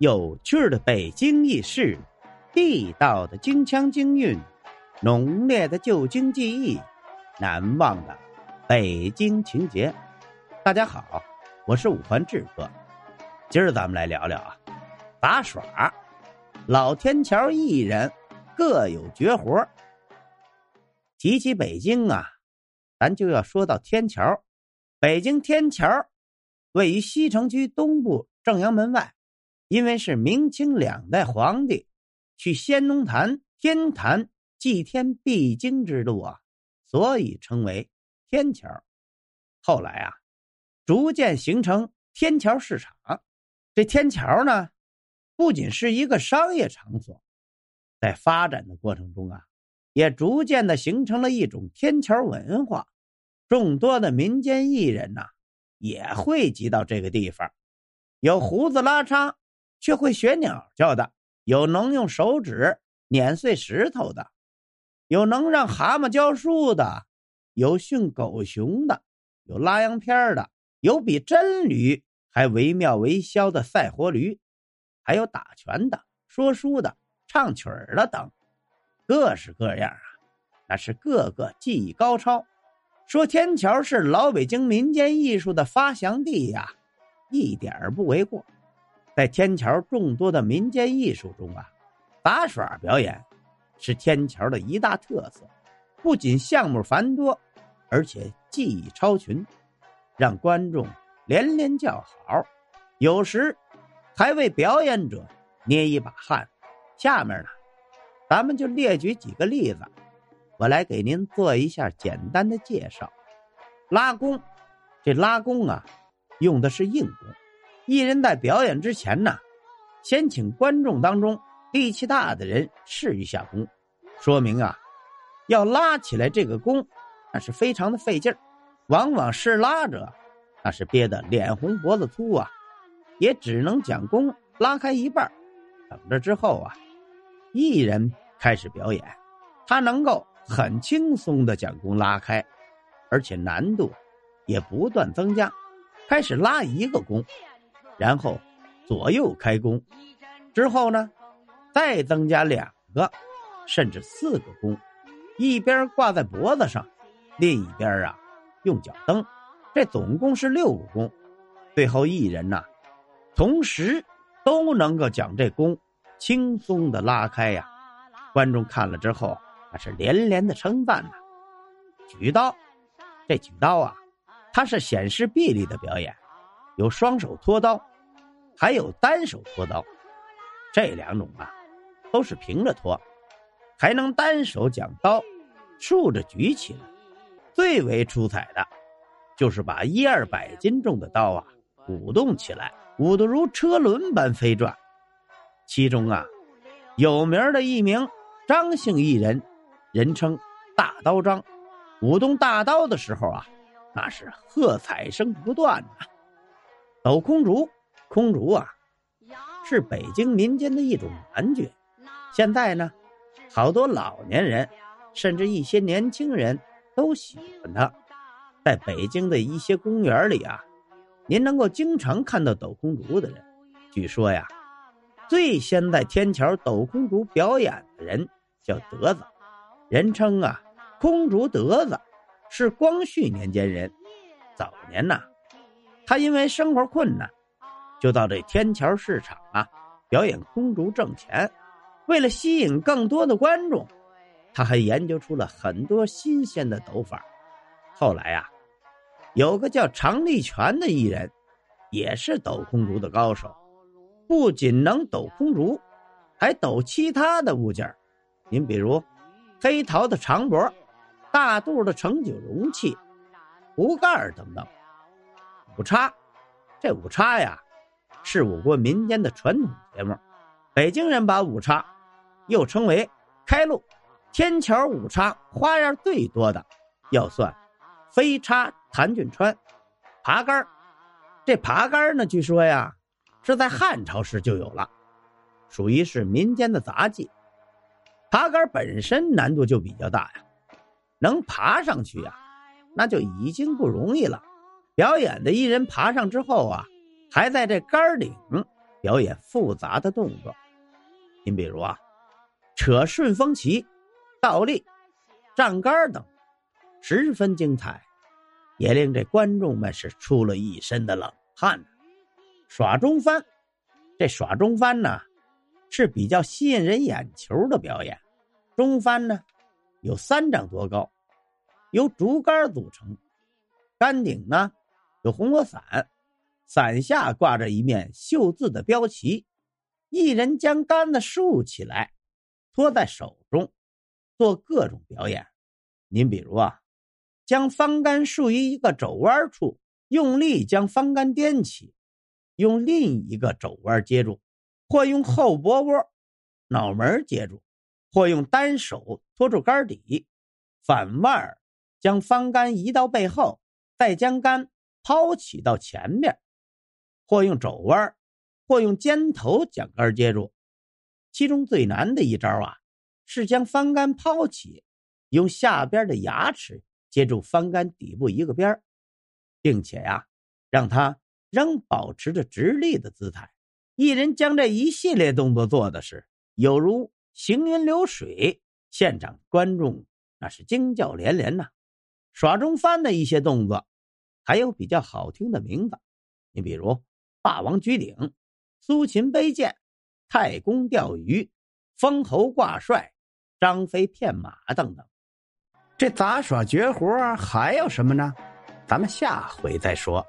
有趣的北京轶事，地道的京腔京韵，浓烈的旧京记忆，难忘的北京情节。大家好，我是五环志哥，今儿咱们来聊聊啊，杂耍。老天桥艺人各有绝活。提起北京啊，咱就要说到天桥。北京天桥位于西城区东部正阳门外。因为是明清两代皇帝去仙农坛、天坛祭天必经之路啊，所以称为天桥。后来啊，逐渐形成天桥市场。这天桥呢，不仅是一个商业场所，在发展的过程中啊，也逐渐的形成了一种天桥文化。众多的民间艺人呐，也汇集到这个地方，有胡子拉碴。却会学鸟叫的，有能用手指碾碎石头的，有能让蛤蟆叫树的，有训狗熊的，有拉洋片的，有比真驴还惟妙惟肖的赛活驴，还有打拳的、说书的、唱曲儿的等，各式各样啊，那是个个技艺高超。说天桥是老北京民间艺术的发祥地呀，一点儿不为过。在天桥众多的民间艺术中啊，杂耍表演是天桥的一大特色。不仅项目繁多，而且技艺超群，让观众连连叫好。有时还为表演者捏一把汗。下面呢，咱们就列举几个例子，我来给您做一下简单的介绍。拉弓，这拉弓啊，用的是硬弓。艺人在表演之前呢，先请观众当中力气大的人试一下功，说明啊，要拉起来这个弓，那是非常的费劲儿。往往试拉者，那是憋得脸红脖子粗啊，也只能将弓拉开一半等着之后啊，艺人开始表演，他能够很轻松的将弓拉开，而且难度也不断增加。开始拉一个弓。然后左右开弓，之后呢，再增加两个，甚至四个弓，一边挂在脖子上，另一边啊用脚蹬，这总共是六个弓。最后一人呐，同时都能够将这弓轻松的拉开呀。观众看了之后，那是连连的称赞呐。举刀，这举刀啊，它是显示臂力的表演，有双手托刀。还有单手托刀，这两种啊，都是平着托，还能单手将刀竖着举起来。最为出彩的，就是把一二百斤重的刀啊舞动起来，舞得如车轮般飞转。其中啊，有名的一名张姓艺人，人称大刀张，舞动大刀的时候啊，那是喝彩声不断呐。抖空竹。空竹啊，是北京民间的一种玩具。现在呢，好多老年人，甚至一些年轻人都喜欢它。在北京的一些公园里啊，您能够经常看到抖空竹的人。据说呀，最先在天桥抖空竹表演的人叫德子，人称啊“空竹德子”，是光绪年间人。早年呐，他因为生活困难。就到这天桥市场啊，表演空竹挣钱。为了吸引更多的观众，他还研究出了很多新鲜的抖法。后来呀，有个叫常立全的艺人，也是抖空竹的高手，不仅能抖空竹，还抖其他的物件您比如，黑桃的长脖、大肚的盛酒容器、壶盖等等。五叉，这五叉呀。是我国民间的传统节目，北京人把五叉又称为开路。天桥五叉花样最多的，要算飞叉、谭俊川、爬杆这爬杆呢，据说呀是在汉朝时就有了，属于是民间的杂技。爬杆本身难度就比较大呀，能爬上去呀，那就已经不容易了。表演的艺人爬上之后啊。还在这杆顶表演复杂的动作。您比如啊，扯顺风旗、倒立、站杆等，十分精彩，也令这观众们是出了一身的冷汗。耍中翻，这耍中翻呢，是比较吸引人眼球的表演。中翻呢，有三丈多高，由竹竿组成，杆顶呢有红火伞，伞下挂着一面绣字的标旗。一人将杆子竖起来，托在手中，做各种表演。您比如啊，将方杆竖于一个肘弯处，用力将方杆掂起，用另一个肘弯接住，或用后脖窝、脑门接住，或用单手托住杆底，反腕将方杆移到背后，再将杆抛起到前面，或用肘弯。或用尖头将杆接住，其中最难的一招啊，是将翻杆抛起，用下边的牙齿接住翻杆底部一个边并且呀，让它仍保持着直立的姿态。一人将这一系列动作做的是有如行云流水，现场观众那是惊叫连连呐。耍中翻的一些动作，还有比较好听的名字，你比如霸王举鼎。苏秦背剑、太公钓鱼、封侯挂帅、张飞骗马等等，这杂耍绝活还有什么呢？咱们下回再说。